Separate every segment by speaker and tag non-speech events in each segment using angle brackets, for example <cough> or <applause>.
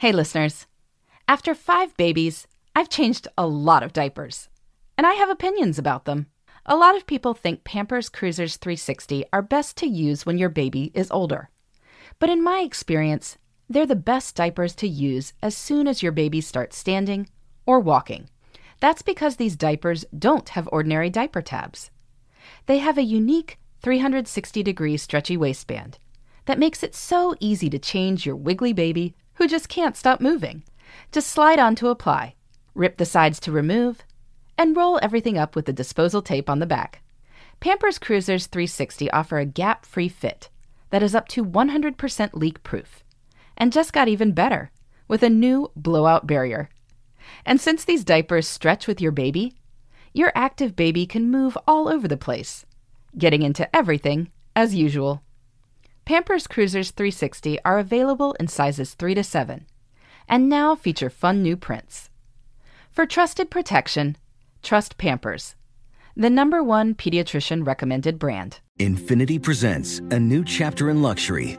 Speaker 1: Hey, listeners. After five babies, I've changed a lot of diapers, and I have opinions about them. A lot of people think Pampers Cruisers 360 are best to use when your baby is older. But in my experience, they're the best diapers to use as soon as your baby starts standing or walking. That's because these diapers don't have ordinary diaper tabs. They have a unique 360 degree stretchy waistband that makes it so easy to change your wiggly baby who just can't stop moving. Just slide on to apply, rip the sides to remove, and roll everything up with the disposal tape on the back. Pampers Cruisers 360 offer a gap free fit that is up to 100% leak proof and just got even better with a new blowout barrier. And since these diapers stretch with your baby, your active baby can move all over the place, getting into everything as usual. Pampers Cruisers 360 are available in sizes 3 to 7 and now feature fun new prints. For trusted protection, trust Pampers, the number one pediatrician recommended brand.
Speaker 2: Infiniti presents a new chapter in luxury,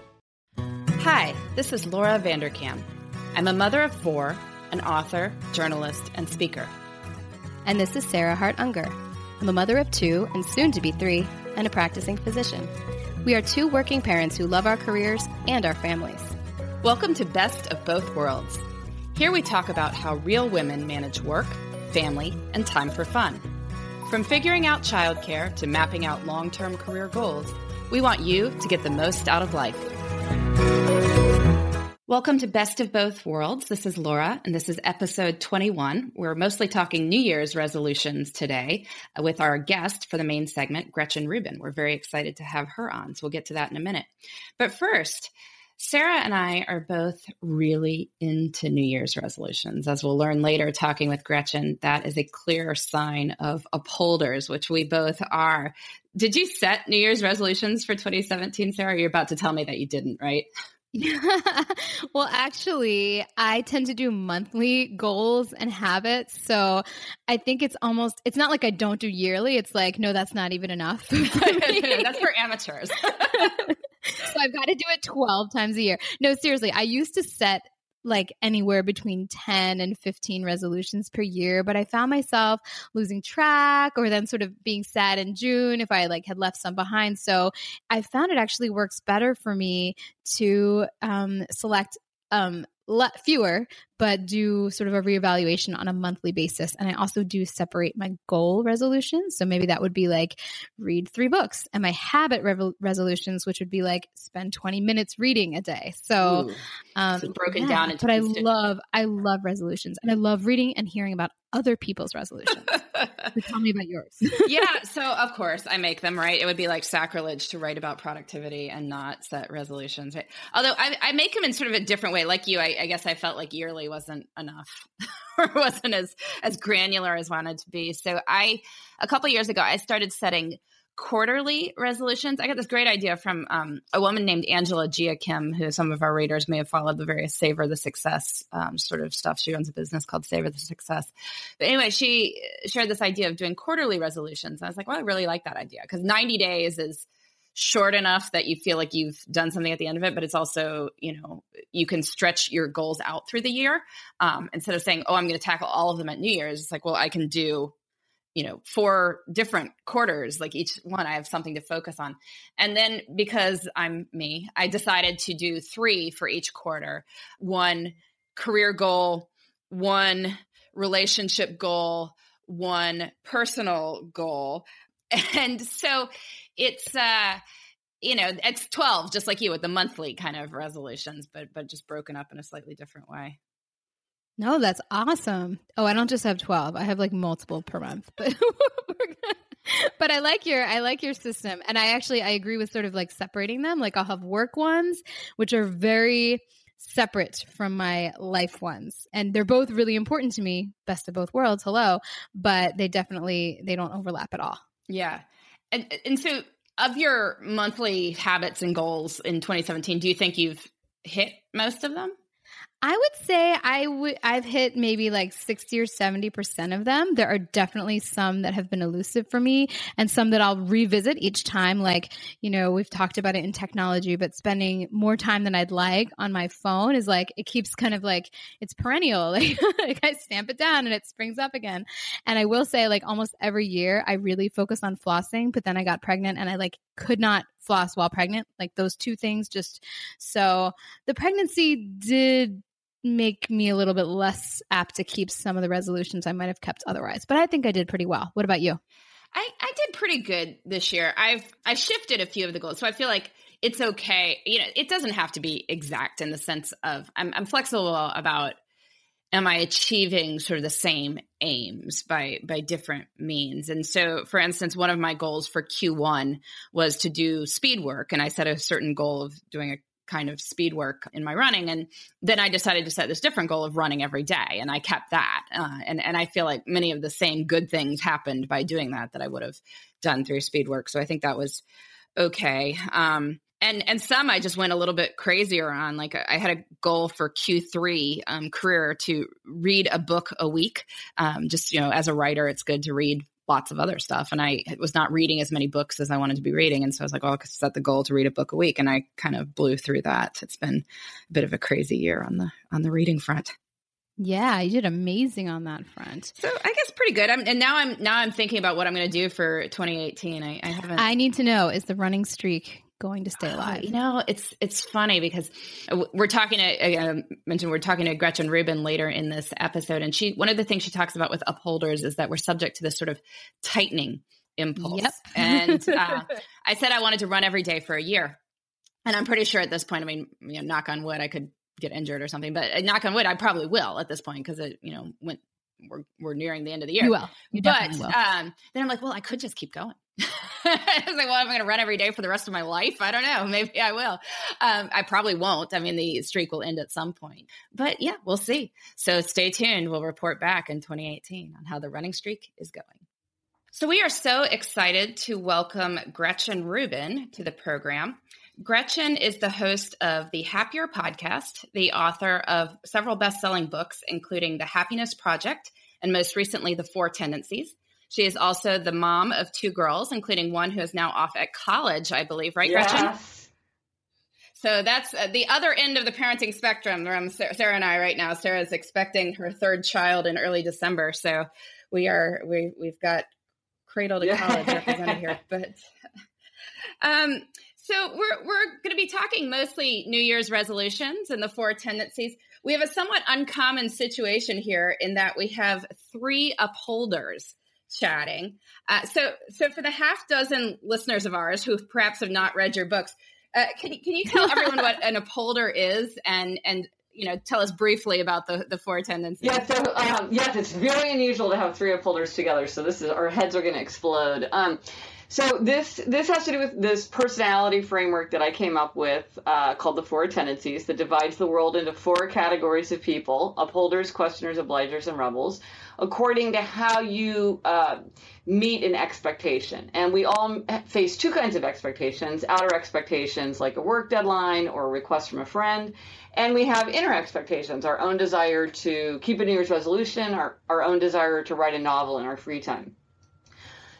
Speaker 3: Hi, this is Laura Vanderkam. I'm a mother of four, an author, journalist, and speaker.
Speaker 4: And this is Sarah Hart Unger. I'm a mother of two and soon to be three, and a practicing physician. We are two working parents who love our careers and our families.
Speaker 3: Welcome to Best of Both Worlds. Here we talk about how real women manage work, family, and time for fun. From figuring out childcare to mapping out long term career goals, we want you to get the most out of life. Welcome to Best of Both Worlds. This is Laura, and this is episode 21. We're mostly talking New Year's resolutions today uh, with our guest for the main segment, Gretchen Rubin. We're very excited to have her on, so we'll get to that in a minute. But first, Sarah and I are both really into New Year's resolutions. As we'll learn later, talking with Gretchen, that is a clear sign of upholders, which we both are. Did you set New Year's resolutions for 2017, Sarah? You're about to tell me that you didn't, right? <laughs>
Speaker 4: well, actually, I tend to do monthly goals and habits. So I think it's almost, it's not like I don't do yearly. It's like, no, that's not even enough. <laughs>
Speaker 3: that's for <laughs> amateurs. so
Speaker 4: I've got to do it 12 times a year. No, seriously, I used to set like anywhere between 10 and 15 resolutions per year but i found myself losing track or then sort of being sad in june if i like had left some behind. So i found it actually works better for me to um, select um, le- fewer but do sort of a reevaluation on a monthly basis. And I also do separate my goal resolutions. So maybe that would be like read three books, and my habit re- resolutions, which would be like spend 20 minutes reading a day. So,
Speaker 3: um, so broken yeah, down into
Speaker 4: But I love, I love resolutions and I love reading and hearing about other people's resolutions. so <laughs> tell me about yours.
Speaker 3: yeah. So, of course, I make them, right? It would be like sacrilege to write about productivity and not set resolutions, right? Although I, I make them in sort of a different way. Like you, I, I guess I felt like yearly wasn't enough <laughs> or wasn't as as granular as wanted to be. So I a couple years ago I started setting quarterly resolutions. I got this great idea from um, a woman named Angela Jia Kim, who some of our readers may have followed the various Savor the Success um, sort of stuff. She runs a business called Savor the Success. But anyway, she shared this idea of doing quarterly resolutions. I was like, well, I really like that idea because 90 days is short enough that you feel like you've done something at the end of it, but it's also, you know, you can stretch your goals out through the year. Um, instead of saying, oh, I'm going to tackle all of them at New Year's, it's like, well, I can do, you know, four different quarters, like each one, I have something to focus on. And then because I'm me, I decided to do three for each quarter one career goal, one relationship goal, one personal goal. <laughs> And so it's uh you know, it's 12 just like you with the monthly kind of resolutions, but but just broken up in a slightly different way.
Speaker 4: No, that's awesome. Oh, I don't just have 12. I have like multiple per month. <laughs> But but I like your I like your system. And I actually I agree with sort of like separating them. Like I'll have work ones which are very separate from my life ones. And they're both really important to me, best of both worlds. Hello, but they definitely they don't overlap at all.
Speaker 3: Yeah. And and so of your monthly habits and goals in 2017, do you think you've hit most of them?
Speaker 4: I would say I would I've hit maybe like 60 or 70% of them. There are definitely some that have been elusive for me and some that I'll revisit each time like, you know, we've talked about it in technology, but spending more time than I'd like on my phone is like it keeps kind of like it's perennial. <laughs> Like, like I stamp it down and it springs up again. And I will say like almost every year I really focus on flossing, but then I got pregnant and I like could not floss while pregnant. Like those two things just so the pregnancy did make me a little bit less apt to keep some of the resolutions I might have kept otherwise. But I think I did pretty well. What about you?
Speaker 3: I, I did pretty good this year. I've I shifted a few of the goals, so I feel like it's okay. You know, it doesn't have to be exact in the sense of I'm, I'm flexible about am I achieving sort of the same aims by by different means. And so, for instance, one of my goals for Q1 was to do speed work, and I set a certain goal of doing a kind of speed work in my running. And then I decided to set this different goal of running every day, and I kept that. Uh, and and I feel like many of the same good things happened by doing that that I would have done through speed work. So I think that was okay. Um, and and some I just went a little bit crazier on. Like I had a goal for Q3 um, career to read a book a week. Um, just you know, as a writer, it's good to read lots of other stuff. And I was not reading as many books as I wanted to be reading. And so I was like, well, I'll set the goal to read a book a week. And I kind of blew through that. It's been a bit of a crazy year on the on the reading front.
Speaker 4: Yeah, you did amazing on that front.
Speaker 3: So I guess pretty good. I'm, and now I'm now I'm thinking about what I'm going to do for 2018. I, I haven't.
Speaker 4: I need to know: is the running streak going to stay oh, alive?
Speaker 3: You know, it's it's funny because we're talking to I mentioned we're talking to Gretchen Rubin later in this episode, and she one of the things she talks about with upholders is that we're subject to this sort of tightening impulse.
Speaker 4: Yep.
Speaker 3: and <laughs> uh, I said I wanted to run every day for a year, and I'm pretty sure at this point, I mean, you know, knock on wood, I could get injured or something, but uh, knock on wood, I probably will at this point because it you know went we're we're nearing the end of the year.
Speaker 4: You will. You
Speaker 3: but
Speaker 4: will.
Speaker 3: Um, then I'm like, well, I could just keep going. <laughs> I was like, well, I'm going to run every day for the rest of my life. I don't know. <laughs> Maybe I will. Um, I probably won't. I mean, the streak will end at some point. But yeah, we'll see. So stay tuned. We'll report back in 2018 on how the running streak is going. So we are so excited to welcome Gretchen Rubin to the program. Gretchen is the host of the Happier podcast, the author of several best selling books, including The Happiness Project and most recently, The Four Tendencies. She is also the mom of two girls, including one who is now off at college, I believe, right, yes. Gretchen? So that's uh, the other end of the parenting spectrum from Sarah and I right now. Sarah is expecting her third child in early December, so we are we we've got cradle to college represented here. <laughs> But um, so we're we're going to be talking mostly New Year's resolutions and the four tendencies. We have a somewhat uncommon situation here in that we have three upholders chatting. Uh, so, so for the half dozen listeners of ours who perhaps have not read your books, uh, can, can you tell everyone what <laughs> an upholder is and and you know tell us briefly about the the four tendencies?
Speaker 5: Yeah, so um, yes, it's very unusual to have three upholders together. So this is our heads are going to explode. Um, so this this has to do with this personality framework that I came up with uh, called the Four Tendencies that divides the world into four categories of people: upholders, questioners, obligers, and rebels, according to how you uh, meet an expectation. And we all face two kinds of expectations: outer expectations, like a work deadline or a request from a friend, and we have inner expectations: our own desire to keep a New Year's resolution, our our own desire to write a novel in our free time.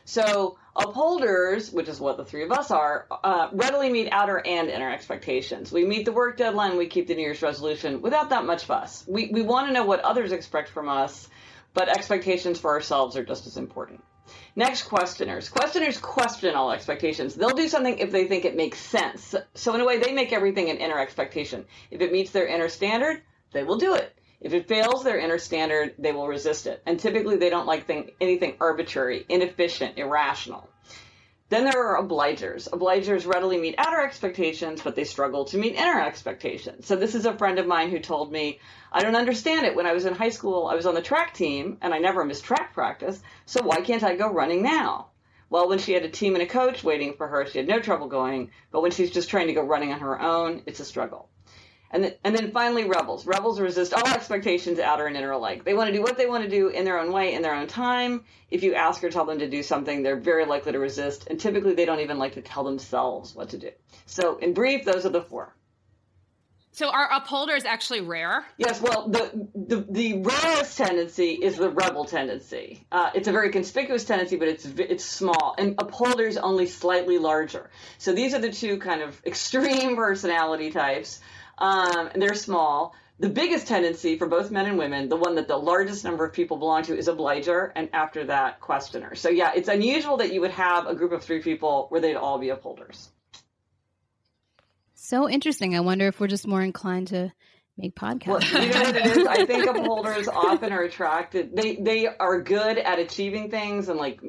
Speaker 5: So upholders, which is what the three of us are, uh, readily meet outer and inner expectations. We meet the work deadline, we keep the New Year's resolution without that much fuss. We, we want to know what others expect from us, but expectations for ourselves are just as important. Next, questioners. Questioners question all expectations. They'll do something if they think it makes sense. So, in a way, they make everything an inner expectation. If it meets their inner standard, they will do it. If it fails their inner standard, they will resist it. And typically they don't like thing, anything arbitrary, inefficient, irrational. Then there are obligers. Obligers readily meet outer expectations, but they struggle to meet inner expectations. So this is a friend of mine who told me, I don't understand it. When I was in high school, I was on the track team and I never missed track practice. So why can't I go running now? Well, when she had a team and a coach waiting for her, she had no trouble going. But when she's just trying to go running on her own, it's a struggle. And then, and then finally, rebels. Rebels resist all expectations, outer and inner alike. They want to do what they want to do in their own way, in their own time. If you ask or tell them to do something, they're very likely to resist. And typically, they don't even like to tell themselves what to do. So, in brief, those are the four.
Speaker 3: So, are upholders actually rare?
Speaker 5: Yes. Well, the the, the rarest tendency is the rebel tendency. Uh, it's a very conspicuous tendency, but it's it's small, and upholders only slightly larger. So these are the two kind of extreme <laughs> personality types um, and they're small. The biggest tendency for both men and women, the one that the largest number of people belong to, is obliger, and after that, questioner. So yeah, it's unusual that you would have a group of three people where they'd all be upholders.
Speaker 4: So interesting. I wonder if we're just more inclined to make podcasts.
Speaker 5: Well, you know what it is? I think upholders often are attracted. They they are good at achieving things and like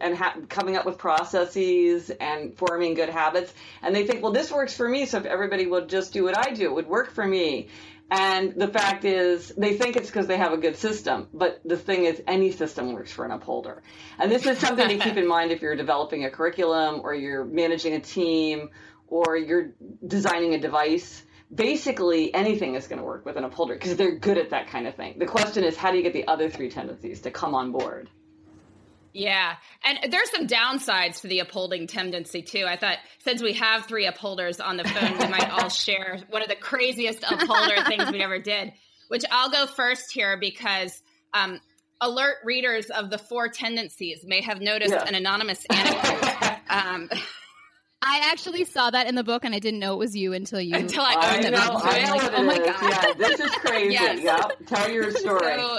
Speaker 5: and ha- coming up with processes and forming good habits. And they think, well, this works for me. So if everybody would just do what I do, it would work for me. And the fact is, they think it's because they have a good system. But the thing is, any system works for an upholder. And this is something to keep in <laughs> mind if you're developing a curriculum or you're managing a team or you're designing a device basically anything is going to work with an upholder because they're good at that kind of thing. The question is, how do you get the other three tendencies to come on board?
Speaker 3: Yeah. And there's some downsides to the upholding tendency too. I thought since we have three upholders on the phone, we might all <laughs> share one of the craziest upholder things we ever did, which I'll go first here because um, alert readers of the four tendencies may have noticed yeah. an anonymous anecdote. <laughs> um,
Speaker 4: I actually saw that in the book, and I didn't know it was you until you.
Speaker 3: Until I
Speaker 5: up. I know like, oh my god! Yeah, this is crazy. yes. Yep. Tell your story. So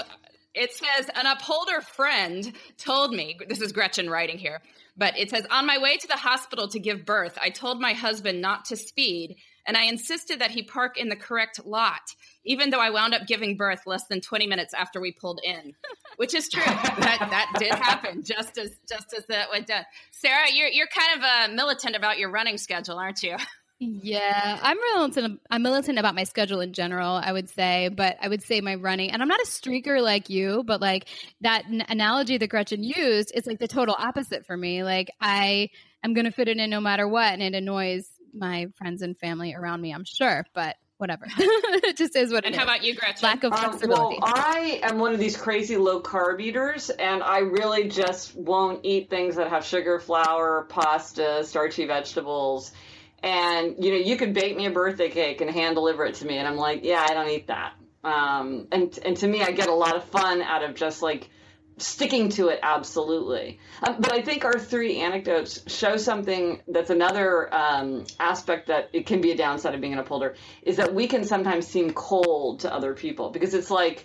Speaker 3: it says an upholder friend told me. This is Gretchen writing here, but it says on my way to the hospital to give birth, I told my husband not to speed, and I insisted that he park in the correct lot, even though I wound up giving birth less than 20 minutes after we pulled in, which is true. that that did happen, just as just as that went down. Sarah, you're you're kind of a militant about your running schedule, aren't you? <laughs>
Speaker 4: Yeah, I'm militant. I'm militant about my schedule in general. I would say, but I would say my running, and I'm not a streaker like you, but like that n- analogy that Gretchen used, it's like the total opposite for me. Like I am going to fit it in no matter what, and it annoys my friends and family around me, I'm sure, but whatever. it <laughs> <laughs> just is what it is.
Speaker 3: and
Speaker 4: it
Speaker 3: how
Speaker 4: is.
Speaker 3: about you, Gretchen?
Speaker 4: Lack of flexibility.
Speaker 5: Um, well, I am one of these crazy low carb eaters, and I really just won't eat things that have sugar, flour, pasta, starchy vegetables. And you know, you could bake me a birthday cake and hand deliver it to me, and I'm like, yeah, I don't eat that. Um, and and to me, I get a lot of fun out of just like sticking to it absolutely. Um, but i think our three anecdotes show something that's another um, aspect that it can be a downside of being an upholder is that we can sometimes seem cold to other people. Because it's like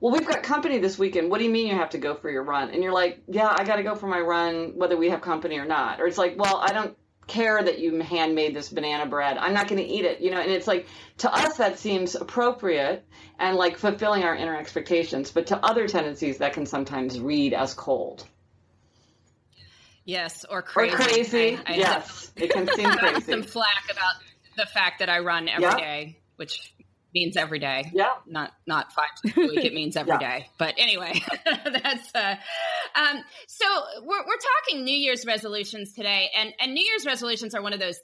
Speaker 5: well we've got company this weekend. What do you mean you have to go for your run? And you're like yeah i got to go for my run whether we have company or not. Or it's like well i don't care that you handmade this banana bread. I'm not going to eat it, you know. And it's like to us that seems appropriate and like fulfilling our inner expectations, but to other tendencies that can sometimes read as cold.
Speaker 3: Yes, or crazy.
Speaker 5: Or crazy. I, I yes, it can seem <laughs> crazy.
Speaker 3: Some flack about the fact that I run every yep. day, which means every day.
Speaker 5: Yeah.
Speaker 3: Not not five times a week. It means every yeah. day. But anyway, <laughs> that's uh um so we're we're talking New Year's resolutions today. And and New Year's resolutions are one of those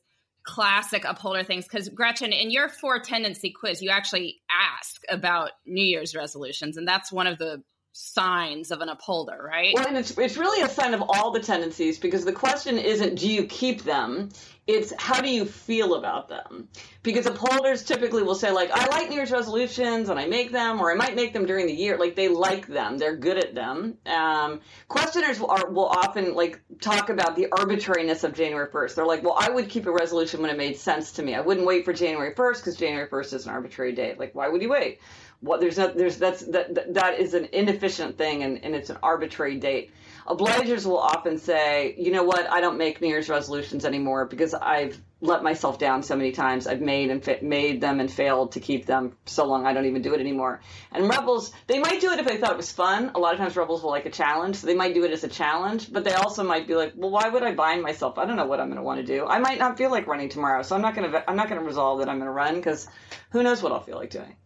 Speaker 3: classic upholder things because Gretchen, in your four tendency quiz, you actually ask about New Year's resolutions, and that's one of the signs of an upholder, right?
Speaker 5: Well, and it's it's really a sign of all the tendencies because the question isn't do you keep them, it's how do you feel about them? Because upholders typically will say like I like New Year's resolutions and I make them, or I might make them during the year. Like they like them, they're good at them. Um, questioners will, are, will often like talk about the arbitrariness of January 1st. They're like, well, I would keep a resolution when it made sense to me. I wouldn't wait for January 1st because January 1st is an arbitrary date. Like why would you wait? what there's no, there's that's that that, that is an inefficient thing and, and it's an arbitrary date. Obligers will often say, you know what, I don't make New Year's resolutions anymore because I've let myself down so many times. I've made and fa- made them and failed to keep them so long. I don't even do it anymore. And rebels, they might do it if they thought it was fun. A lot of times rebels will like a challenge, so they might do it as a challenge. But they also might be like, well, why would I bind myself? I don't know what I'm going to want to do. I might not feel like running tomorrow, so I'm not going to. I'm not going to resolve that I'm going to run because who knows what I'll feel like doing.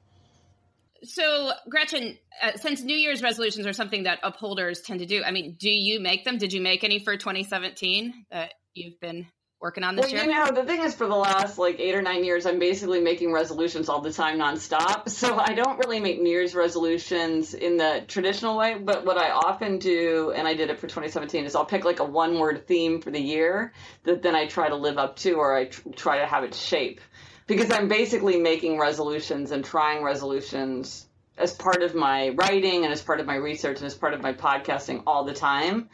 Speaker 3: So, Gretchen, uh, since New Year's resolutions are something that upholders tend to do, I mean, do you make them? Did you make any for 2017 that you've been working on this
Speaker 5: well,
Speaker 3: year?
Speaker 5: you know, the thing is, for the last like eight or nine years, I'm basically making resolutions all the time, nonstop. <laughs> So I don't really make New Year's resolutions in the traditional way. But what I often do, and I did it for 2017, is I'll pick like a one word theme for the year that then I try to live up to, or I tr- try to have it shape because I'm basically making resolutions and trying resolutions as part of my writing and as part of my research and as part of my podcasting all the time.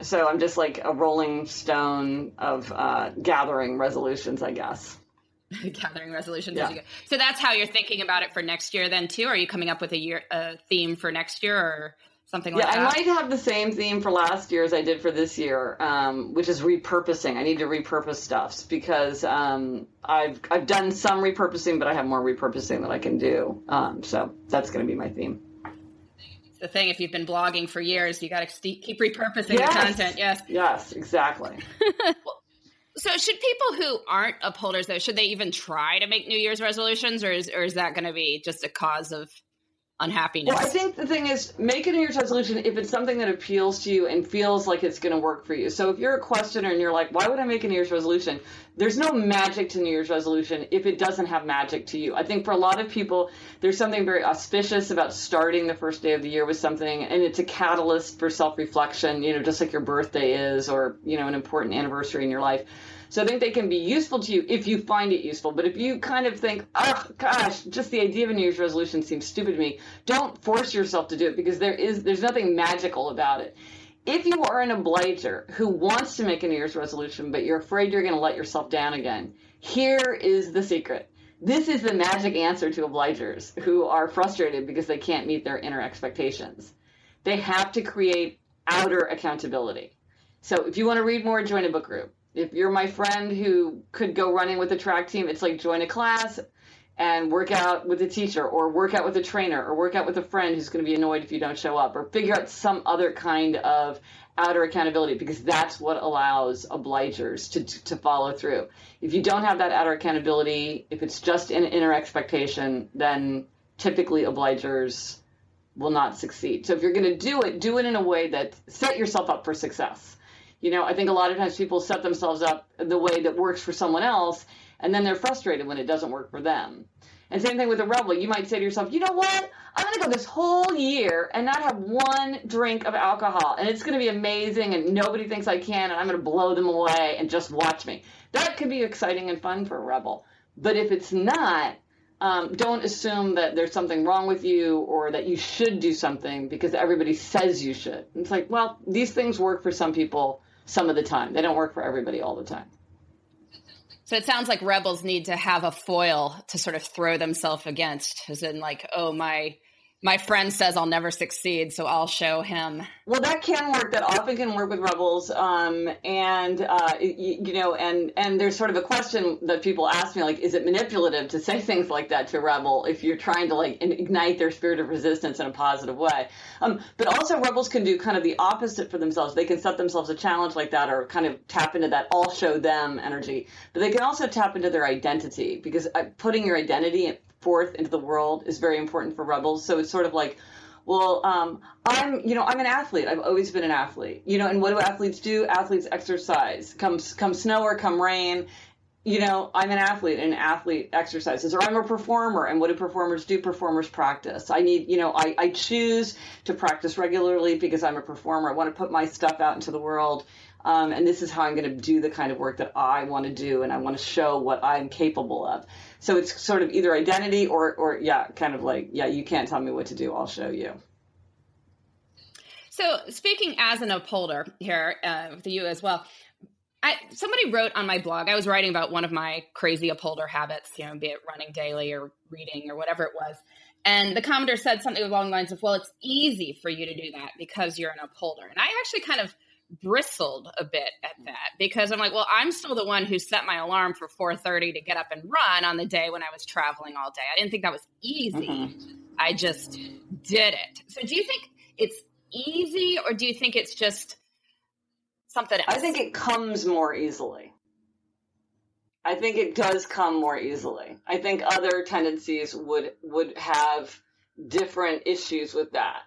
Speaker 5: So I'm just like a rolling stone of uh, gathering resolutions, I guess. <laughs>
Speaker 3: gathering resolutions
Speaker 5: Yeah.
Speaker 3: as you go. So that's how you're thinking about it for next year, then too. Are you coming up with a year a theme for next year or something like
Speaker 5: Yeah, I might have the same theme for last year as I did for this year, um, which is repurposing. I need to repurpose stuffs because um, I've I've done some repurposing, but I have more repurposing that I can do. Um, so that's going to be my theme.
Speaker 3: the thing. If you've been blogging for years, you got to keep repurposing
Speaker 5: Yes.
Speaker 3: the content. Yes.
Speaker 5: Yes, exactly. <laughs>
Speaker 3: So should people who aren't upholders though, should they even try to make New Year's resolutions, or is or is that going to be just a cause of unhappiness?
Speaker 5: Well, I think the thing is, make a New Year's resolution if it's something that appeals to you and feels like it's going to work for you. So if you're a questioner and you're like, why would I make a New Year's resolution? There's no magic to New Year's resolution if it doesn't have magic to you. I think for a lot of people, there's something very auspicious about starting the first day of the year with something, and it's a catalyst for self reflection, you know, just like your birthday is or, you know, an important anniversary in your life. So I think they can be useful to you if you find it useful. But if you kind of think, oh gosh, just the idea of a New Year's resolution seems stupid to me, don't force yourself to do it because there is there's nothing magical about it. If you are an obliger who wants to make a New Year's resolution, but you're afraid you're going to let yourself down again, here is the secret. This is the magic answer to obligers who are frustrated because they can't meet their inner expectations. They have to create outer accountability. So if you want to read more, join a book group. If you're my friend who could go running with the track team, it's like join a class and work out with a teacher or work out with a trainer or work out with a friend who's going to be annoyed if you don't show up or figure out some other kind of outer accountability because that's what allows obligers to, to follow through. If you don't have that outer accountability, if it's just an inner expectation, then typically obligers will not succeed. So if you're going to do it, do it in a way that set yourself up for success. You know, I think a lot of times people set themselves up the way that works for someone else, and then they're frustrated when it doesn't work for them. And same thing with a rebel. You might say to yourself, you know what? I'm going to go this whole year and not have one drink of alcohol, and it's going to be amazing, and nobody thinks I can, and I'm going to blow them away, and just watch me. That could be exciting and fun for a rebel. But if it's not, um, don't assume that there's something wrong with you or that you should do something because everybody says you should. It's like, well, these things work for some people some of the time. They don't work for everybody all the time.
Speaker 3: So it sounds like rebels need to have a foil to sort of throw themselves against, as in like, oh my my friend says I'll never succeed, so I'll show him.
Speaker 5: Well, that can work. That often can work with rebels, um, and uh, you, know, and and there's sort of a question that people ask me, like, is it manipulative to say <laughs> things like that to a rebel if you're trying to like ignite their spirit of resistance in a positive way? Um, but also, rebels can do kind of the opposite for themselves. They can set themselves a challenge like that, or kind of tap into that "I'll show them" energy. But they can also tap into their identity because uh, putting your identity forth into the world is very important for rebels. So it's sort of like, well, um, I'm, you know, I'm an athlete. I've always been an athlete, you know, and what do athletes do? Athletes exercise. Come, come snow or come rain, you know, I'm an athlete and athlete exercises, or I'm a performer. And what do performers do? Performers practice. I need, you know, I, I choose to practice regularly because I'm a performer. I want to put my stuff out into the world. Um, and this is how I'm going to do the kind of work that I want to do, and I want to show what I'm capable of. So it's sort of either identity or, or yeah, kind of like, yeah, you can't tell me what to do, I'll show you.
Speaker 3: So speaking as an upholder here uh, with you as well, I, somebody wrote on my blog. I was writing about one of my crazy upholder habits, you know, be it running daily or reading or whatever it was. And the commenter said something along the lines of, well, it's easy for you to do that because you're an upholder. And I actually kind of bristled a bit at that because I'm like, well, I'm still the one who set my alarm for 4:30 to get up and run on the day when I was traveling all day. I didn't think that was easy. Mm-hmm. I just did it. So do you think it's easy or do you think it's just something else?
Speaker 5: I think it comes more easily. I think it does come more easily. I think other tendencies would would have different issues with that.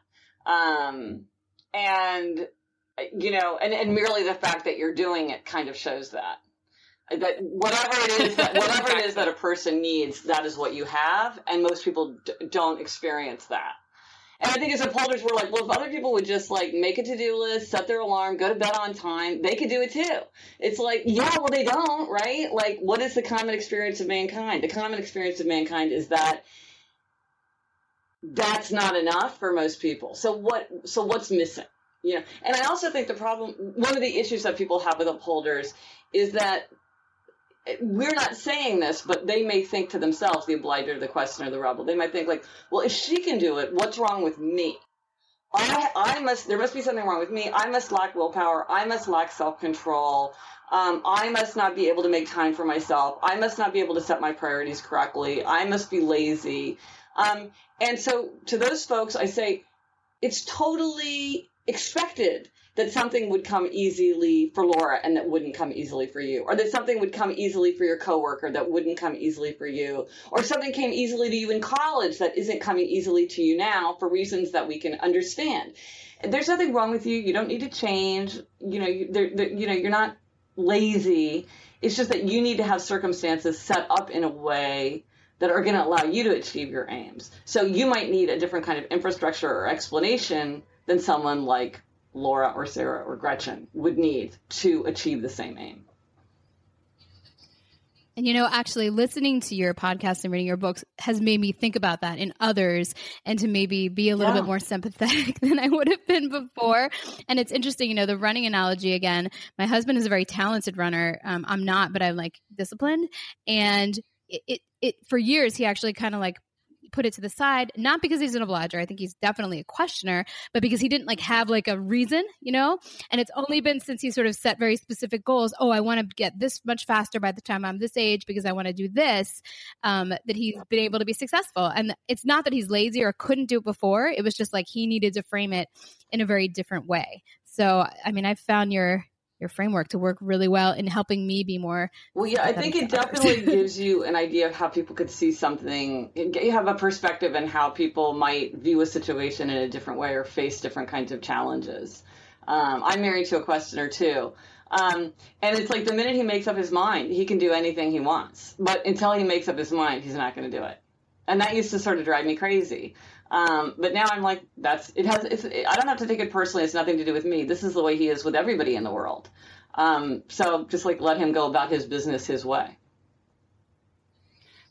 Speaker 5: Um, and you know, and, and merely the fact that you're doing it kind of shows that that whatever it is that whatever it is that a person needs, that is what you have, and most people d- don't experience that. And I think as upholders, we're like, well, if other people would just like make a to do list, set their alarm, go to bed on time, they could do it too. It's like, yeah, well, they don't, right? Like, what is the common experience of mankind? The common experience of mankind is that that's not enough for most people. So what? So what's missing? Know, and I also think the problem, one of the issues that people have with upholders is that we're not saying this, but they may think to themselves, the obliger, the questioner, the rebel, they might think like, well, if she can do it, what's wrong with me? I, I must, there must be something wrong with me. I must lack willpower. I must lack self-control. Um, I must not be able to make time for myself. I must not be able to set my priorities correctly. I must be lazy. Um, and so to those folks, I say, it's totally expected that something would come easily for Laura and that wouldn't come easily for you, or that something would come easily for your coworker that wouldn't come easily for you, or something came easily to you in college that isn't coming easily to you now for reasons that we can understand. There's nothing wrong with you. You don't need to change. You know, you, they're, they're, you know, you're not lazy. It's just that you need to have circumstances set up in a way that are going to allow you to achieve your aims. So you might need a different kind of infrastructure or explanation than someone like Laura or Sarah or Gretchen would need to achieve the same aim.
Speaker 4: And you know, actually listening to your podcast and reading your books has made me think about that in others and to maybe be a little yeah. bit more sympathetic <laughs> than I would have been before. And it's interesting, you know, the running analogy again. My husband is a very talented runner. Um, I'm not, but I'm like disciplined. And it, it, it for years, he actually kind of like put it to the side, not because he's an obliger. I think he's definitely a questioner, but because he didn't like have like a reason, you know? And it's only been since he sort of set very specific goals. Oh, I want to get this much faster by the time I'm this age because I want to do this, um, that he's been able to be successful. And it's not that he's lazy or couldn't do it before. It was just like he needed to frame it in a very different way. So, I mean, I've found your your framework to work really well in helping me be more
Speaker 5: well yeah i think it definitely <laughs> gives you an idea of how people could see something you have a perspective and how people might view a situation in a different way or face different kinds of challenges. Um, i'm married to a questioner too. Um, and it's like the minute he makes up his mind he can do anything he wants. But until he makes up his mind he's not going to do it. And that used to sort of drive me crazy um, but now I'm like, that's it has. It's, it, I don't have to take it personally. It's nothing to do with me. This is the way he is with everybody in the world. Um, so just like let him go about his business his way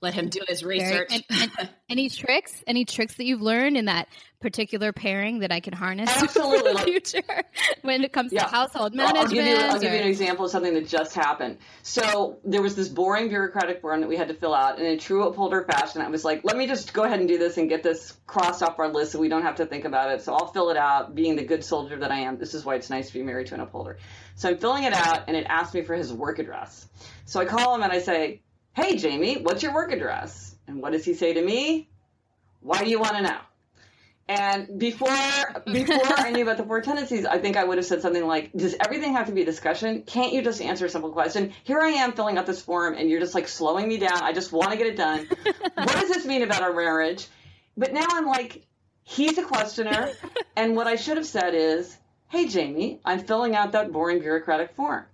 Speaker 3: let him do his research.
Speaker 4: Very, and, and <laughs> any tricks? Any tricks that you've learned in that particular pairing that I can harness <laughs>
Speaker 5: Absolutely.
Speaker 4: for the future when it comes yeah. to household management?
Speaker 5: I'll give, you, I'll give you an example of something that just happened. So there was this boring bureaucratic form that we had to fill out, and in true upholder fashion, I was like, let me just go ahead and do this and get this crossed off our list so we don't have to think about it. So I'll fill it out, being the good soldier that I am. This is why it's nice to be married to an upholder. So I'm filling it out, and it asked me for his work address. So I call him and I say, Hey, Jamie, what's your work address? And what does he say to me? Why do you want to know? And before before I knew about the four tendencies, I think I would have said something like, "Does everything have to be a discussion? Can't you just answer a simple question? Here I am filling out this form, and you're just like slowing me down. I just want to get it done. <laughs> what does this mean about our marriage?" But now I'm like, he's a questioner, and what I should have said is, "Hey, Jamie, I'm filling out that boring bureaucratic form.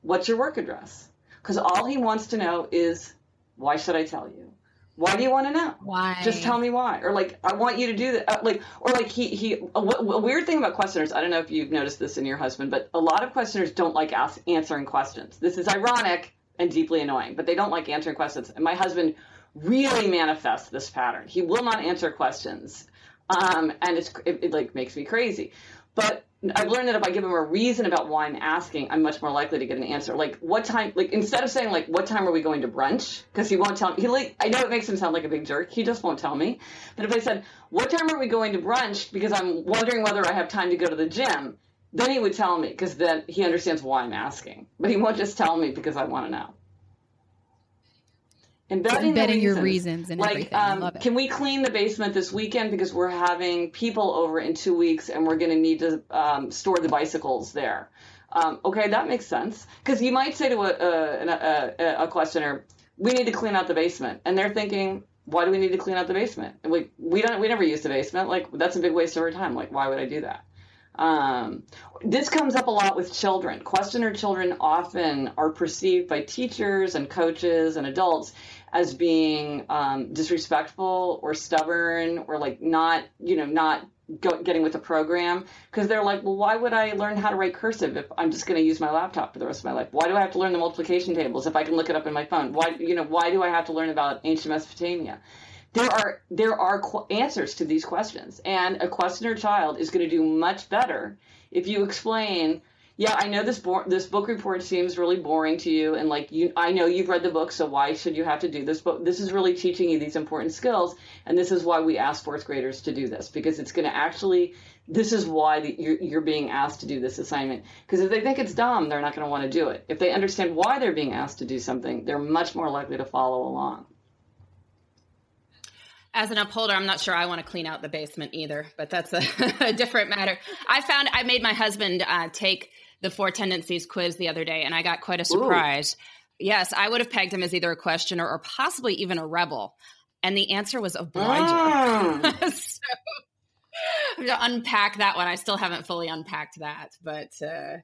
Speaker 5: What's your work address?" Because all he wants to know is why should I tell you? Why do you want to know?
Speaker 4: Why?
Speaker 5: Just tell me why. Or like, I want you to do that. Uh, like, or like he he. A, a, weird thing about questioners. I don't know if you've noticed this in your husband, but a lot of questioners don't like ask, answering questions. This is ironic and deeply annoying, but they don't like answering questions. And my husband really manifests this pattern. He will not answer questions, um, and it's it, it like makes me crazy. But I've learned that if I give him a reason about why I'm asking, I'm much more likely to get an answer. Like, what time? Like, instead of saying like, "What time are we going to brunch?" Because he won't tell me. He like, I know it makes him sound like a big jerk. He just won't tell me. But if I said, "What time are we going to brunch?" Because I'm wondering whether I have time to go to the gym, then he would tell me because then he understands why I'm asking. But he won't just tell me because I want to know. Embedding,
Speaker 4: Embedding your
Speaker 5: reasons.
Speaker 4: and
Speaker 5: like,
Speaker 4: everything.
Speaker 5: Um,
Speaker 4: love it.
Speaker 5: can we clean the basement this weekend because we're having people over in two weeks and we're going to need to um, store the bicycles there? Um, okay, that makes sense. Because you might say to a, a, a, a questioner, "We need to clean out the basement," and they're thinking, "Why do we need to clean out the basement? And we we don't we never use the basement. Like that's a big waste of our time. Like why would I do that?" Um, this comes up a lot with children. Questioner children often are perceived by teachers and coaches and adults as being um, disrespectful or stubborn or like not, you know, not go, getting with the program because they're like, well, why would I learn how to write cursive if I'm just going to use my laptop for the rest of my life? Why do I have to learn the multiplication tables if I can look it up in my phone? Why, you know, why do I have to learn about ancient Mesopotamia? there are there are qu- answers to these questions and a questioner child is going to do much better if you explain yeah i know this bo- this book report seems really boring to you and like you i know you've read the book so why should you have to do this? But this is really teaching you these important skills and this is why we ask fourth graders to do this because it's going to actually this is why the, you're, you're being asked to do this assignment. Because if they think it's dumb they're not going to want to do it. If they understand why they're being asked to do something they're much more likely to follow along.
Speaker 3: As an upholder, I'm not sure I want to clean out the basement either, but that's a, <laughs> a different matter. I found I made my husband uh, take the four tendencies quiz the other day, and I got quite a surprise. Yes, I would have pegged him as either a questioner or possibly even a rebel, and the answer was obliger.
Speaker 5: Mm. <laughs>
Speaker 3: so to unpack that one, I still haven't fully unpacked that, but uh,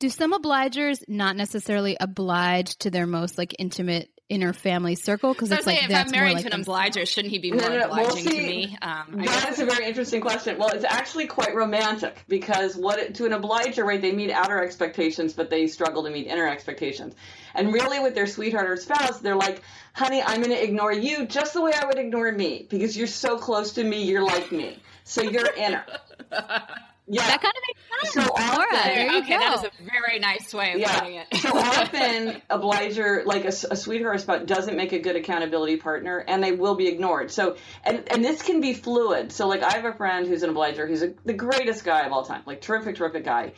Speaker 4: Do some obligers not necessarily oblige to their most like intimate inner family circle? Because
Speaker 3: so
Speaker 4: it's like
Speaker 3: saying, if
Speaker 4: that's
Speaker 3: I'm
Speaker 4: more
Speaker 3: married
Speaker 4: like
Speaker 3: to an
Speaker 4: them-
Speaker 3: obliger, shouldn't he be more
Speaker 5: no, no. Well,
Speaker 3: obliging to
Speaker 5: see,
Speaker 3: me? Um, I
Speaker 5: That
Speaker 3: guess-
Speaker 5: is a very interesting question. Well, it's actually quite romantic because what it, to an obliger, right? They meet outer expectations, but they struggle to meet inner expectations. And really, with their sweetheart or spouse, they're like, "Honey, I'm going to ignore you just the way I would ignore me because you're so close to me. You're like me, so you're inner." <laughs> Yeah.
Speaker 4: That kind of makes sense.
Speaker 5: So often-
Speaker 4: Laura, there you
Speaker 3: okay, that is a very nice way of putting
Speaker 5: yeah.
Speaker 3: it.
Speaker 5: so often, obliger, like a, a sweetheart spouse, doesn't make a good accountability partner, and they will be ignored. So, and and this can be fluid. So, like, I have a friend who's an obliger. He's a, the greatest guy of all time, like terrific, terrific guy.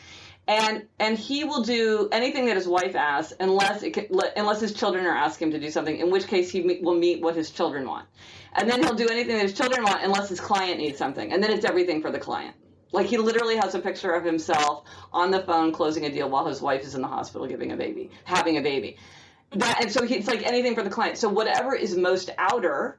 Speaker 5: And and he will do anything that his wife asks, unless it can, unless his children are asking him to do something. In which case, he will meet what his children want, and then he'll do anything that his children want, unless his client needs something, and then it's everything for the client. Like he literally has a picture of himself on the phone closing a deal while his wife is in the hospital giving a baby, having a baby. That and so he, it's like anything for the client. So whatever is most outer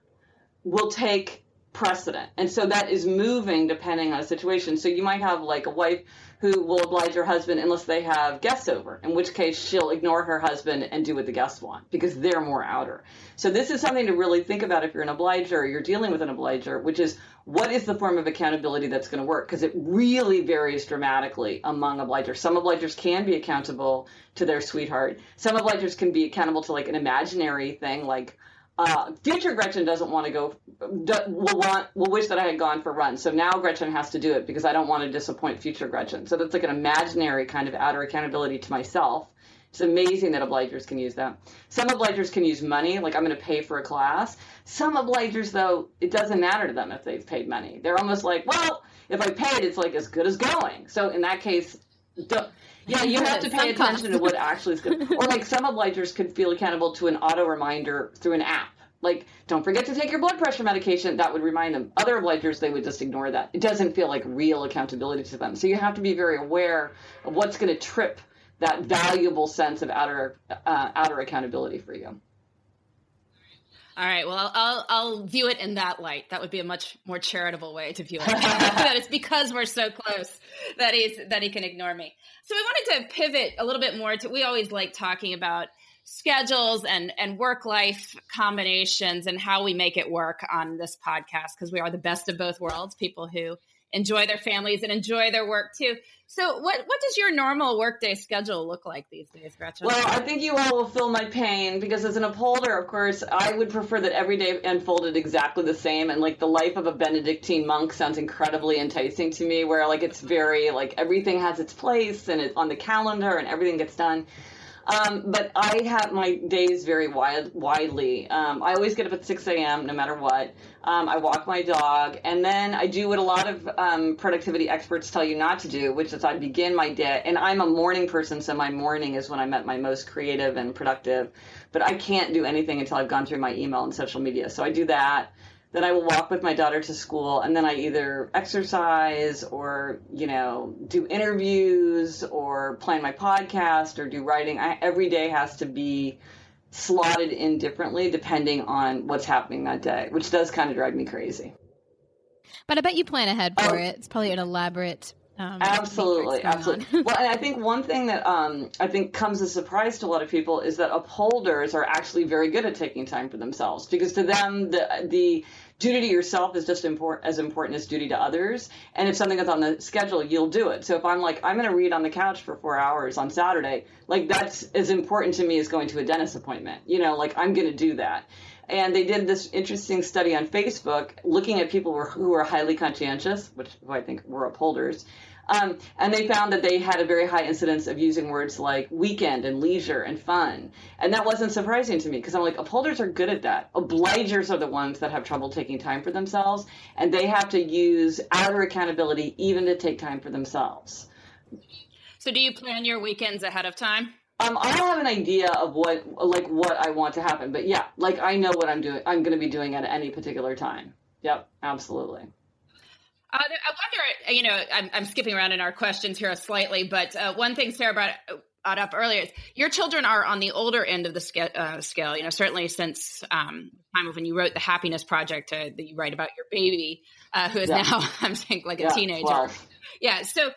Speaker 5: will take precedent. And so that is moving depending on a situation. So you might have like a wife who will oblige her husband unless they have guests over, in which case she'll ignore her husband and do what the guests want because they're more outer. So this is something to really think about if you're an obliger or you're dealing with an obliger, which is what is the form of accountability that's going to work? Because it really varies dramatically among obligers. Some obligers can be accountable to their sweetheart. Some obligers can be accountable to like an imaginary thing like uh, future Gretchen doesn't want to go. Will want will wish that I had gone for run. So now Gretchen has to do it because I don't want to disappoint future Gretchen. So that's like an imaginary kind of outer accountability to myself. It's amazing that obligers can use that. Some obligers can use money, like I'm going to pay for a class. Some obligers, though, it doesn't matter to them if they've paid money. They're almost like, well, if I paid, it's like as good as going. So in that case, don't, yeah, you have to pay attention to what actually is good. Or like some obligers could feel accountable to an auto reminder through an app. Like, don't forget to take your blood pressure medication. That would remind them. Other obligers, they would just ignore that. It doesn't feel like real accountability to them. So you have to be very aware of what's going to trip that valuable sense of outer uh, outer accountability for you.
Speaker 3: All right. Well, I'll, I'll I'll view it in that light. That would be a much more charitable way to view it. <laughs> that it's because we're so close that he's that he can ignore me. So we wanted to pivot a little bit more to. We always like talking about schedules and and work life combinations and how we make it work on this podcast because we are the best of both worlds. People who enjoy their families and enjoy their work too. So, what what does your normal workday schedule look like these days, Gretchen?
Speaker 5: Well, I think you all will feel my pain because as an upholder, of course, I would prefer that every day unfolded exactly the same. And like the life of a Benedictine monk sounds incredibly enticing to me, where like it's very like everything has its place and it's on the calendar and everything gets done. Um, but I have my days very wide, widely. Um, I always get up at 6 a.m. no matter what. Um, I walk my dog, and then I do what a lot of um, productivity experts tell you not to do, which is I begin my day. And I'm a morning person, so my morning is when I'm at my most creative and productive. But I can't do anything until I've gone through my email and social media. So I do that then I will walk with my daughter to school and then I either exercise or, you know, do interviews or plan my podcast or do writing. I, every day has to be slotted in differently depending on what's happening that day, which does kind of drive me crazy.
Speaker 4: But I bet you plan ahead for oh, it. It's probably an elaborate
Speaker 5: um, absolutely, absolutely. well, and I think <laughs> one thing that um, I think comes as a surprise to a lot of people is that upholders are actually very good at taking time for themselves because to them the the duty to yourself is just important as important as duty to others. And if something is on the schedule, you'll do it. So if I'm like I'm going to read on the couch for four hours on Saturday, like that's as important to me as going to a dentist appointment. You know, like I'm going to do that and they did this interesting study on Facebook looking at people who are highly conscientious, which I think were upholders, um, and they found that they had a very high incidence of using words like weekend and leisure and fun. And that wasn't surprising to me because I'm like, upholders are good at that. Obligers are the ones that have trouble taking time for themselves, and they have to use outer accountability even to take time for themselves.
Speaker 3: So, do you plan your weekends ahead of time?
Speaker 5: Um, I have an idea of what like what I want to happen, but yeah, like I know what I'm doing. I'm going to be doing at any particular time. Yep, absolutely.
Speaker 3: Uh, I wonder, you know, I'm, I'm, skipping around in our questions here slightly, but uh, one thing Sarah brought, brought, up earlier is your children are on the older end of the scale, uh, scale you know, certainly since um, the time of when you wrote the Happiness Project uh, that you write about your baby, uh, who is yeah. now, <laughs> I'm saying, like a yeah, teenager. 12. Yeah. So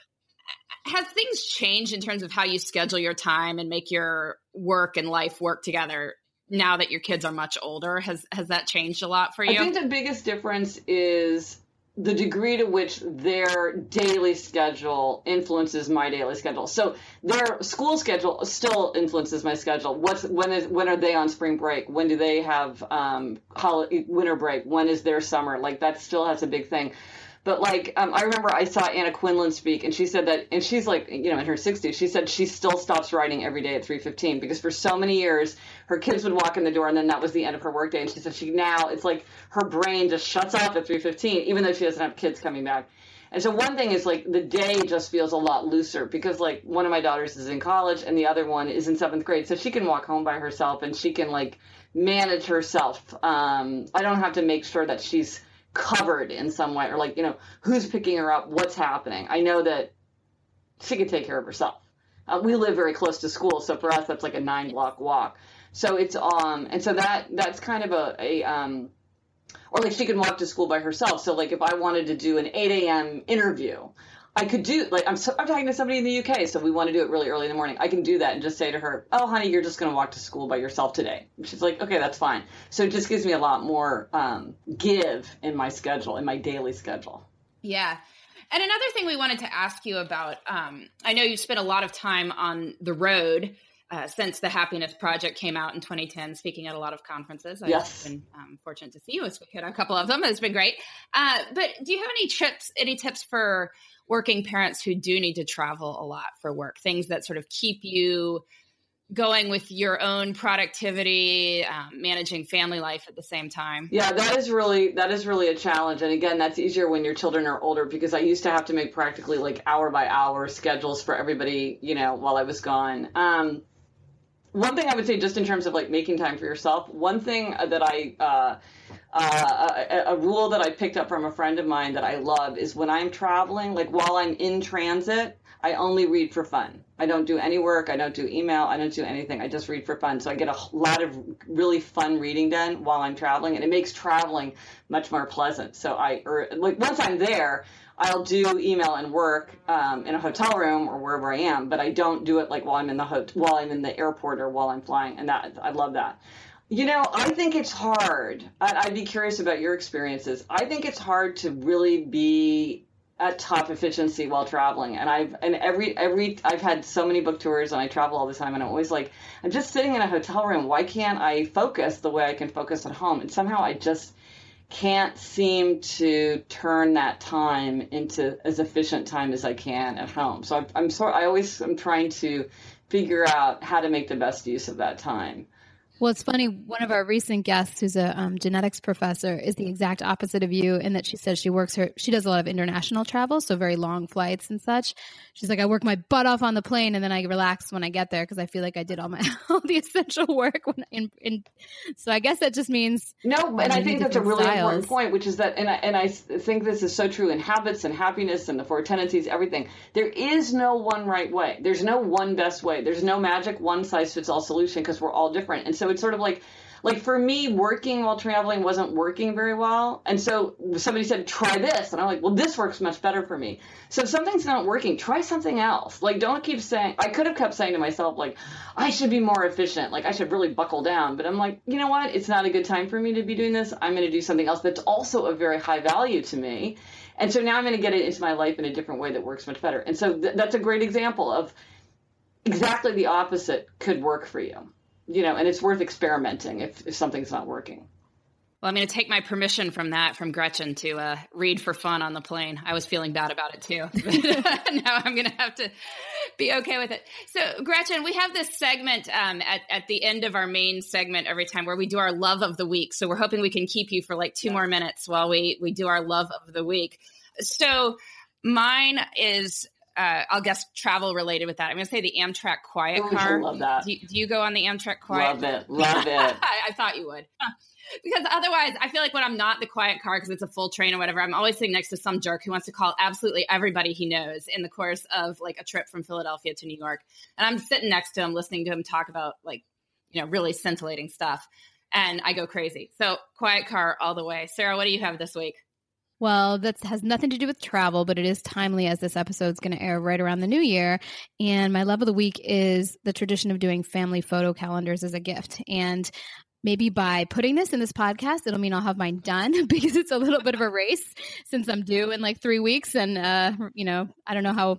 Speaker 3: has things changed in terms of how you schedule your time and make your work and life work together now that your kids are much older? Has has that changed a lot for you?
Speaker 5: I think the biggest difference is the degree to which their daily schedule influences my daily schedule. So their school schedule still influences my schedule. What's when is when are they on spring break? When do they have um, holiday, winter break? When is their summer? Like that still has a big thing. But like, um, I remember I saw Anna Quindlen speak, and she said that, and she's like, you know, in her 60s. She said she still stops writing every day at 3:15 because for so many years her kids would walk in the door, and then that was the end of her workday. And she said she now it's like her brain just shuts off at 3:15, even though she doesn't have kids coming back. And so one thing is like the day just feels a lot looser because like one of my daughters is in college and the other one is in seventh grade, so she can walk home by herself and she can like manage herself. Um, I don't have to make sure that she's covered in some way or like you know who's picking her up what's happening i know that she can take care of herself uh, we live very close to school so for us that's like a nine block walk so it's um and so that that's kind of a, a um or like she can walk to school by herself so like if i wanted to do an 8 a.m interview I could do like I'm so, I'm talking to somebody in the UK, so we want to do it really early in the morning. I can do that and just say to her, "Oh, honey, you're just going to walk to school by yourself today." And she's like, "Okay, that's fine." So it just gives me a lot more um, give in my schedule, in my daily schedule.
Speaker 3: Yeah. And another thing we wanted to ask you about, um, I know you spent a lot of time on the road uh, since the Happiness Project came out in 2010, speaking at a lot of conferences. I've
Speaker 5: yes.
Speaker 3: been um, fortunate to see you speak at a couple of them. It's been great. Uh, but do you have any tips, any tips for working parents who do need to travel a lot for work, things that sort of keep you going with your own productivity um, managing family life at the same time
Speaker 5: yeah that is really that is really a challenge and again that's easier when your children are older because i used to have to make practically like hour by hour schedules for everybody you know while i was gone um, one thing i would say just in terms of like making time for yourself one thing that i uh, uh, a, a, rule that I picked up from a friend of mine that I love is when I'm traveling, like while I'm in transit, I only read for fun. I don't do any work. I don't do email. I don't do anything. I just read for fun. So I get a lot of really fun reading done while I'm traveling, and it makes traveling much more pleasant. So I, or like once I'm there, I'll do email and work um, in a hotel room or wherever I am, but I don't do it like while I'm in the ho- while I'm in the airport or while I'm flying, and that I love that. You know, I think it's hard. I'd be curious about your experiences. I think it's hard to really be at top efficiency while traveling and i've and every every i've had so many book tours and i travel all the time and i'm always like i'm just sitting in a hotel room why can't i focus the way i can focus at home and somehow i just can't seem to turn that time into as efficient time as i can at home. So i'm, I'm sort i always i'm trying to figure out how to make the best use of that time
Speaker 4: Well, it's funny. One of our recent guests, who's a um, genetics professor, is the exact opposite of you in that she says she works her, she does a lot of international travel, so very long flights and such. She's like, I work my butt off on the plane and then I relax when I get there because I feel like I did all my <laughs> all the essential work. When in, in, so I guess that just means
Speaker 5: No, and I think that's a really
Speaker 4: styles.
Speaker 5: important point, which is that, and I, and I think this is so true in habits and happiness and the four tendencies, everything. There is no one right way. There's no one best way. There's no magic one size fits all solution because we're all different. And so it's sort of like, like for me, working while traveling wasn't working very well. And so somebody said, try this. And I'm like, well, this works much better for me. So if something's not working, try something else. Like, don't keep saying, I could have kept saying to myself, like, I should be more efficient. Like, I should really buckle down. But I'm like, you know what? It's not a good time for me to be doing this. I'm going to do something else that's also of very high value to me. And so now I'm going to get it into my life in a different way that works much better. And so th- that's a great example of exactly the opposite could work for you. You know, and it's worth experimenting if, if something's not working.
Speaker 3: Well, I'm going to take my permission from that from Gretchen to uh, read for fun on the plane. I was feeling bad about it too. <laughs> now I'm going to have to be okay with it. So, Gretchen, we have this segment um, at, at the end of our main segment every time where we do our love of the week. So, we're hoping we can keep you for like two more minutes while we, we do our love of the week. So, mine is. Uh, I'll guess travel related with that. I'm going to say the Amtrak Quiet
Speaker 5: Oh, I
Speaker 3: Car.
Speaker 5: love that.
Speaker 3: Do you, do you go on the Amtrak Quiet?
Speaker 5: Love it. Love it. <laughs>
Speaker 3: I, I thought you would. <laughs> Because otherwise, I feel like when I'm not the quiet car because it's a full train or whatever, I'm always sitting next to some jerk who wants to call absolutely everybody he knows in the course of like a trip from Philadelphia to New York. And I'm sitting next to him, listening to him talk about like, you know, really scintillating stuff. And I go crazy. So quiet car all the way. Sarah, what do you have this week?
Speaker 4: Well, that has nothing to do with travel, but it is timely as this episode is going to air right around the new year. And my love of the week is the tradition of doing family photo calendars as a gift. And maybe by putting this in this podcast, it'll mean I'll have mine done <laughs> because it's a little bit of a race since I'm due in like three weeks. And, uh, you know, I don't know how.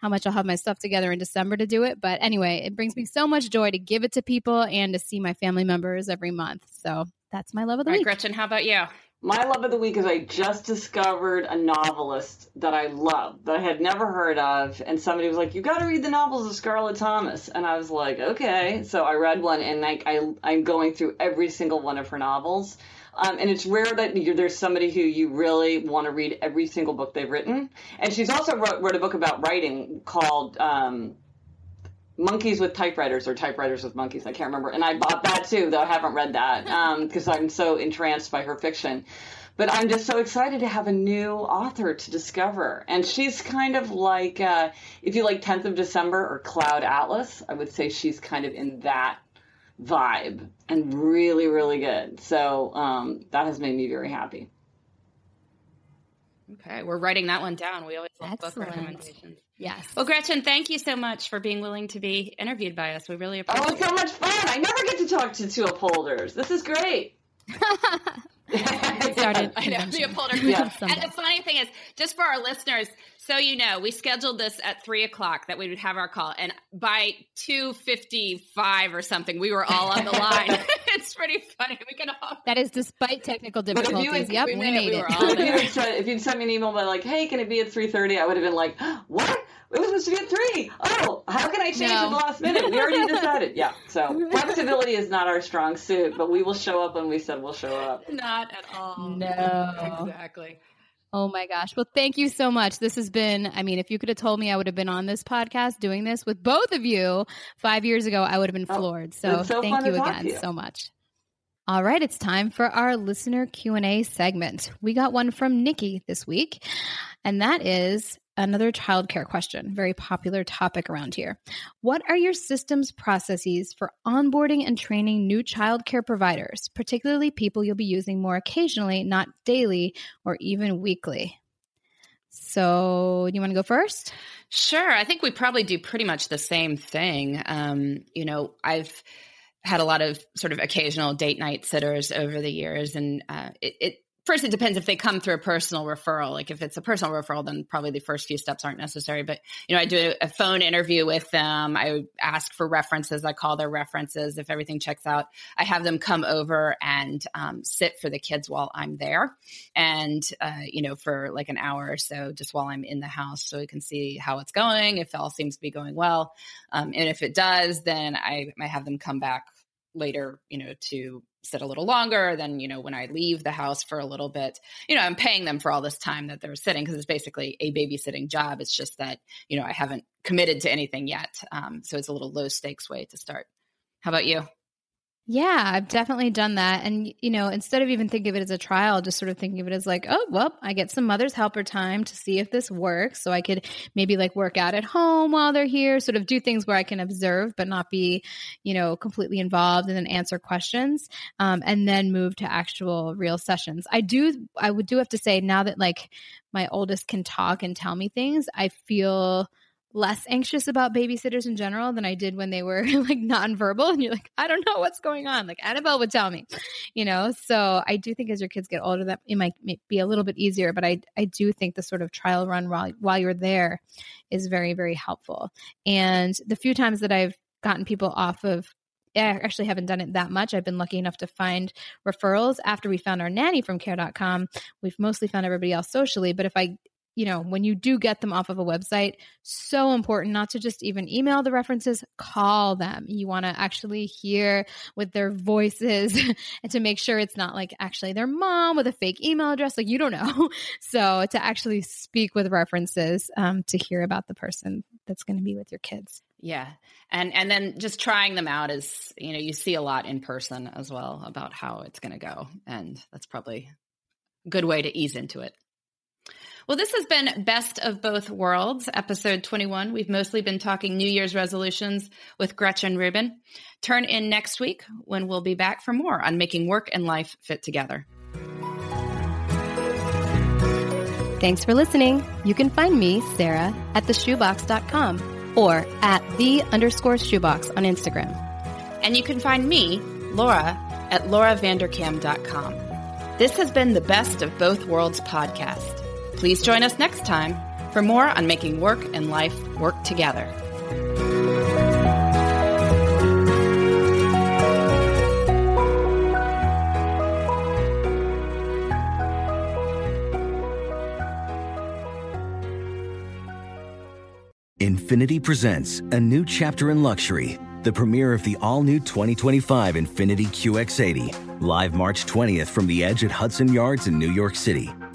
Speaker 4: How much I'll have my stuff together in December to do it. But anyway, it brings me so much joy to give it to people and to see my family members every month. So that's my love of the
Speaker 3: All right,
Speaker 4: week.
Speaker 3: Gretchen, how about you?
Speaker 5: My love of the week is I just discovered a novelist that I love that I had never heard of, and somebody was like, "You got to read the novels of Scarlett Thomas," and I was like, "Okay." So I read one, and like I, I'm going through every single one of her novels, um, and it's rare that there's somebody who you really want to read every single book they've written. And she's also wrote, wrote a book about writing called. Um, Monkeys with typewriters or typewriters with monkeys. I can't remember. And I bought that too, though I haven't read that <laughs> because I'm so entranced by her fiction. But I'm just so excited to have a new author to discover. And she's kind of like, uh, if you like 10th of December or Cloud Atlas, I would say she's kind of in that vibe and really, really good. So um, that has made me very happy.
Speaker 3: Okay, we're writing that one down. We always love book recommendations.
Speaker 4: Yes.
Speaker 3: Well, Gretchen, thank you so much for being willing to be interviewed by us. We really appreciate it.
Speaker 5: Oh, it's so much fun. I never get to talk to two upholders. This is great. <laughs> <laughs>
Speaker 4: started
Speaker 3: I know,
Speaker 4: convention.
Speaker 3: the upholder.
Speaker 5: Yeah.
Speaker 3: And the funny thing is, just for our listeners, so you know, we scheduled this at three o'clock that we would have our call, and by two fifty-five or something, we were all on the line. <laughs> <laughs> it's pretty funny. We can all.
Speaker 4: That is despite technical
Speaker 5: if you
Speaker 4: difficulties.
Speaker 5: had-
Speaker 4: yep,
Speaker 3: we
Speaker 4: we,
Speaker 3: made it. We
Speaker 4: it.
Speaker 3: were all
Speaker 5: if, you
Speaker 3: there.
Speaker 5: had if you'd sent me an email by like, "Hey, can it be at 3.30? I would have been like, "What? It was supposed to be at three. Oh, how can I change
Speaker 4: No.
Speaker 5: at the last minute? We already decided. Yeah. So <laughs> flexibility is not our strong suit, but we will show up when we said we'll show up.
Speaker 3: Not at all.
Speaker 4: No.
Speaker 3: Exactly.
Speaker 4: Oh my gosh. Well, thank you so much. This has been, I mean, if you could have told me I would have been on this podcast doing this with both of you five years ago, I would have been
Speaker 5: Oh,
Speaker 4: floored. So,
Speaker 5: so
Speaker 4: thank you again
Speaker 5: you.
Speaker 4: so much. All right, it's time for our listener Q&A segment. We got one from Nikki this week, and that is another childcare question, very popular topic around here. What are your systems processes for onboarding and training new childcare providers, particularly people you'll be using more occasionally, not daily or even weekly? So, do you want to go first?
Speaker 3: Sure. I think we probably do pretty much the same thing. Um, you know, I've had a lot of sort of occasional date night sitters over the years, and uh, it, it first it depends if they come through a personal referral. Like if it's a personal referral then probably the first few steps aren't necessary. But you know i do a phone interview with them. I ask for references. I call their references. If everything checks out i have them come over and um, sit for the kids while i'm there. And uh, you know for like an hour or so just while i'm in the house so we can see how it's going if all seems to be going well. Um, and if it does then i might have them come back later you know to sit a little longer then you know when i leave the house for a little bit. You know i'm paying them for all this time that they're sitting because it's basically a babysitting job. It's just that you know i haven't committed to anything yet. Um, so it's a little low stakes way to start. How about you
Speaker 4: yeah, I've definitely done that. And, you know, instead of even thinking of it as a trial, just sort of thinking of it as like, oh, well, I get some mother's helper time to see if this works. So I could maybe like work out at home while they're here, sort of do things where I can observe, but not be, you know, completely involved and then answer questions um, and then move to actual real sessions. I do, I would do have to say now that like my oldest can talk and tell me things, I feel less anxious about babysitters in general than I did when they were <laughs> like nonverbal. And you're like, I don't know what's going on. Like Annabelle would tell me, you know? So I do think as your kids get older, that it might be a little bit easier, but I, I do think the sort of trial run while, while you're there is very, very helpful. And the few times that I've gotten people off of I actually haven't done it that much. I've been lucky enough to find referrals after we found our nanny from care.com. We've mostly found everybody else socially, but if I you know, when you do get them off of a website, so important not to just even email the references, call them. You want to actually hear with their voices <laughs> and to make sure it's not like actually their mom with a fake email address. Like you don't know. <laughs> So to actually speak with references um, to hear about the person that's going to be with your kids.
Speaker 3: Yeah. And and then just trying them out is, you know, you see a lot in person as well about how it's going to go. And that's probably a good way to ease into it. Well, this has been Best of Both Worlds, episode 21. We've mostly been talking New Year's resolutions with Gretchen Rubin. Turn in next week when we'll be back for more on making work and life fit together.
Speaker 6: Thanks for listening. You can find me, Sarah, at theshoebox.com or at the underscore shoebox on Instagram.
Speaker 3: And you can find me, Laura, at lauravanderkam.com. This has been the Best of Both Worlds podcast. Please join us next time for more on making work and life work together.
Speaker 2: Infiniti presents a new chapter in luxury, the premiere of the all new 2025 Infiniti QX80, live March 20th from the edge at Hudson Yards in New York City